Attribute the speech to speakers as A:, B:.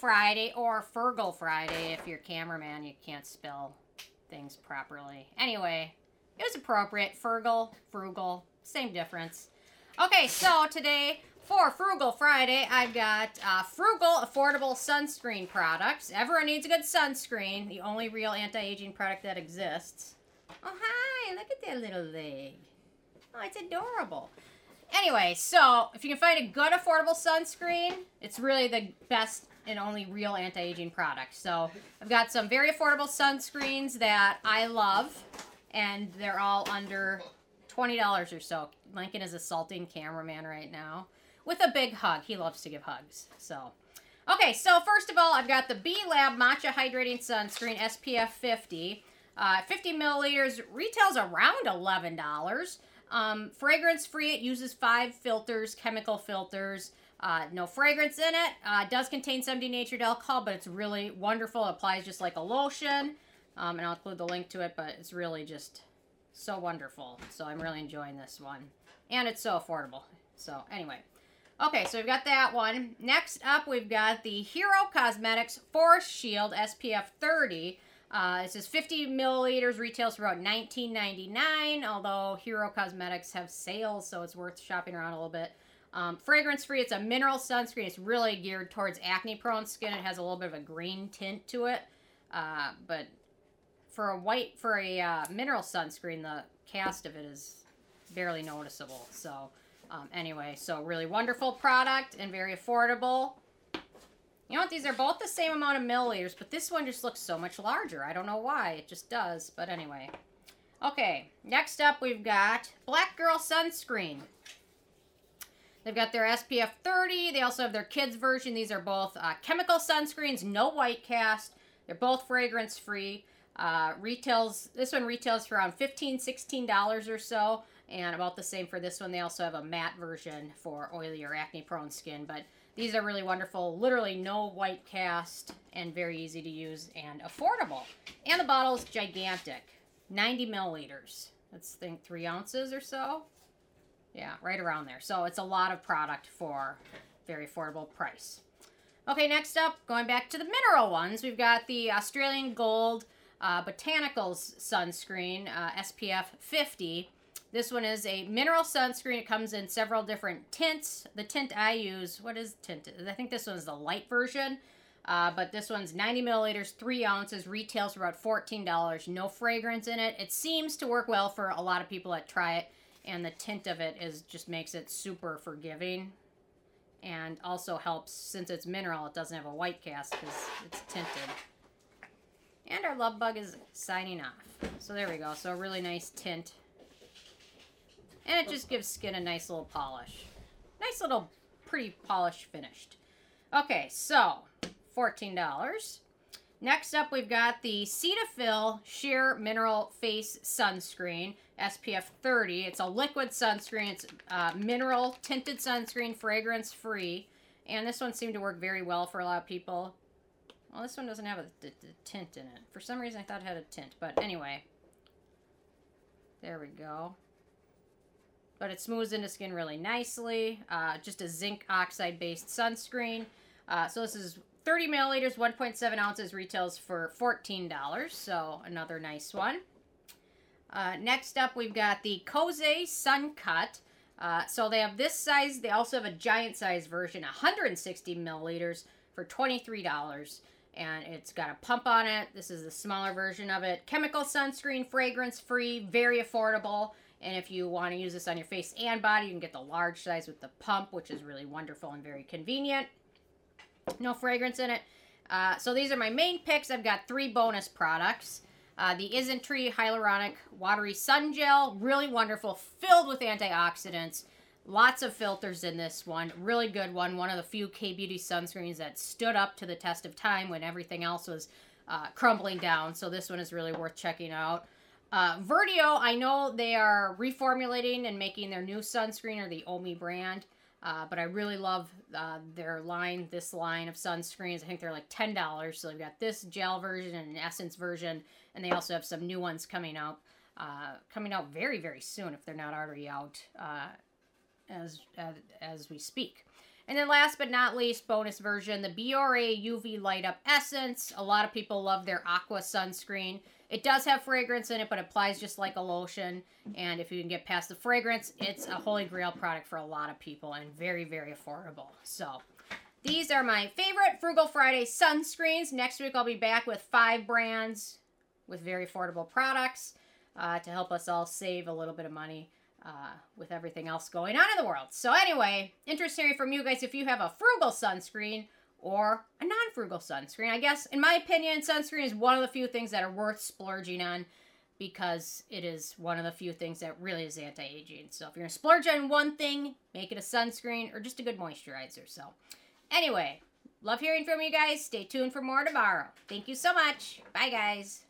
A: Friday or Fergal Friday if you're cameraman, you can't spell things properly. Anyway, it was appropriate. Fergal, frugal, same difference. Okay, so today for Frugal Friday, I've got uh, frugal, affordable sunscreen products. Everyone needs a good sunscreen, the only real anti aging product that exists. Oh, hi, look at that little leg. Oh, it's adorable. Anyway, so if you can find a good, affordable sunscreen, it's really the best and only real anti aging product. So I've got some very affordable sunscreens that I love, and they're all under $20 or so. Lincoln is assaulting cameraman right now with a big hug. He loves to give hugs. So, okay, so first of all, I've got the B Lab Matcha Hydrating Sunscreen SPF 50. Uh, 50 milliliters retails around $11. Um, fragrance free, it uses five filters, chemical filters. Uh, no fragrance in it. Uh, does contain some denatured alcohol, but it's really wonderful. It applies just like a lotion. Um, and I'll include the link to it, but it's really just so wonderful. So I'm really enjoying this one. And it's so affordable. So, anyway. Okay, so we've got that one. Next up, we've got the Hero Cosmetics Force Shield SPF 30. Uh, it says 50 milliliters, retails for about $19.99, although Hero Cosmetics have sales, so it's worth shopping around a little bit. Um, fragrance free, it's a mineral sunscreen. It's really geared towards acne prone skin. It has a little bit of a green tint to it. Uh, but for a white, for a uh, mineral sunscreen, the cast of it is barely noticeable. So, um, anyway, so really wonderful product and very affordable. You know what? These are both the same amount of milliliters, but this one just looks so much larger. I don't know why. It just does. But anyway. Okay, next up we've got Black Girl Sunscreen. They've got their SPF 30. They also have their kids version. These are both uh, chemical sunscreens, no white cast. They're both fragrance free. Uh, retails this one retails for around 15 $16 or so and about the same for this one. They also have a matte version for oily or acne prone skin, but these are really wonderful. Literally no white cast and very easy to use and affordable. And the bottle is gigantic 90 milliliters. I think, three ounces or so. Yeah, right around there. So it's a lot of product for very affordable price. Okay, next up, going back to the mineral ones, we've got the Australian Gold uh, Botanicals sunscreen, uh, SPF 50. This one is a mineral sunscreen. It comes in several different tints. The tint I use, what is tint? I think this one's the light version. Uh, but this one's 90 milliliters, 3 ounces, retails for about $14. No fragrance in it. It seems to work well for a lot of people that try it. And the tint of it is just makes it super forgiving. And also helps, since it's mineral, it doesn't have a white cast because it's tinted. And our love bug is signing off. So there we go. So a really nice tint. And it just gives skin a nice little polish. Nice little pretty polish finished. Okay, so $14. Next up, we've got the Cetaphil Sheer Mineral Face Sunscreen, SPF 30. It's a liquid sunscreen. It's uh, mineral tinted sunscreen, fragrance free. And this one seemed to work very well for a lot of people. Well, this one doesn't have a tint in it. For some reason, I thought it had a tint. But anyway. There we go. But it smooths into skin really nicely. Uh, just a zinc oxide-based sunscreen. Uh, so this is 30 milliliters, 1.7 ounces, retails for $14. So another nice one. Uh, next up, we've got the Kose Sun Cut. Uh, so they have this size. They also have a giant size version, 160 milliliters for $23 and it's got a pump on it. This is the smaller version of it. Chemical sunscreen, fragrance free, very affordable. And if you want to use this on your face and body, you can get the large size with the pump, which is really wonderful and very convenient. No fragrance in it. Uh, so these are my main picks. I've got three bonus products. Uh, the Isntree Hyaluronic Watery Sun Gel, really wonderful, filled with antioxidants. Lots of filters in this one. Really good one. One of the few K Beauty sunscreens that stood up to the test of time when everything else was uh, crumbling down. So this one is really worth checking out. Uh, Verdio, I know they are reformulating and making their new sunscreen or the Omi brand. Uh, but I really love uh, their line, this line of sunscreens. I think they're like $10. So they've got this gel version and an essence version. And they also have some new ones coming out. Uh, coming out very, very soon if they're not already out. Uh, as, as, as we speak. And then last but not least, bonus version, the Biore UV Light Up Essence. A lot of people love their Aqua sunscreen. It does have fragrance in it, but it applies just like a lotion. And if you can get past the fragrance, it's a holy grail product for a lot of people and very, very affordable. So these are my favorite Frugal Friday sunscreens. Next week, I'll be back with five brands with very affordable products uh, to help us all save a little bit of money uh, with everything else going on in the world. So, anyway, interesting from you guys if you have a frugal sunscreen or a non frugal sunscreen. I guess, in my opinion, sunscreen is one of the few things that are worth splurging on because it is one of the few things that really is anti aging. So, if you're going to splurge on one thing, make it a sunscreen or just a good moisturizer. So, anyway, love hearing from you guys. Stay tuned for more tomorrow. Thank you so much. Bye, guys.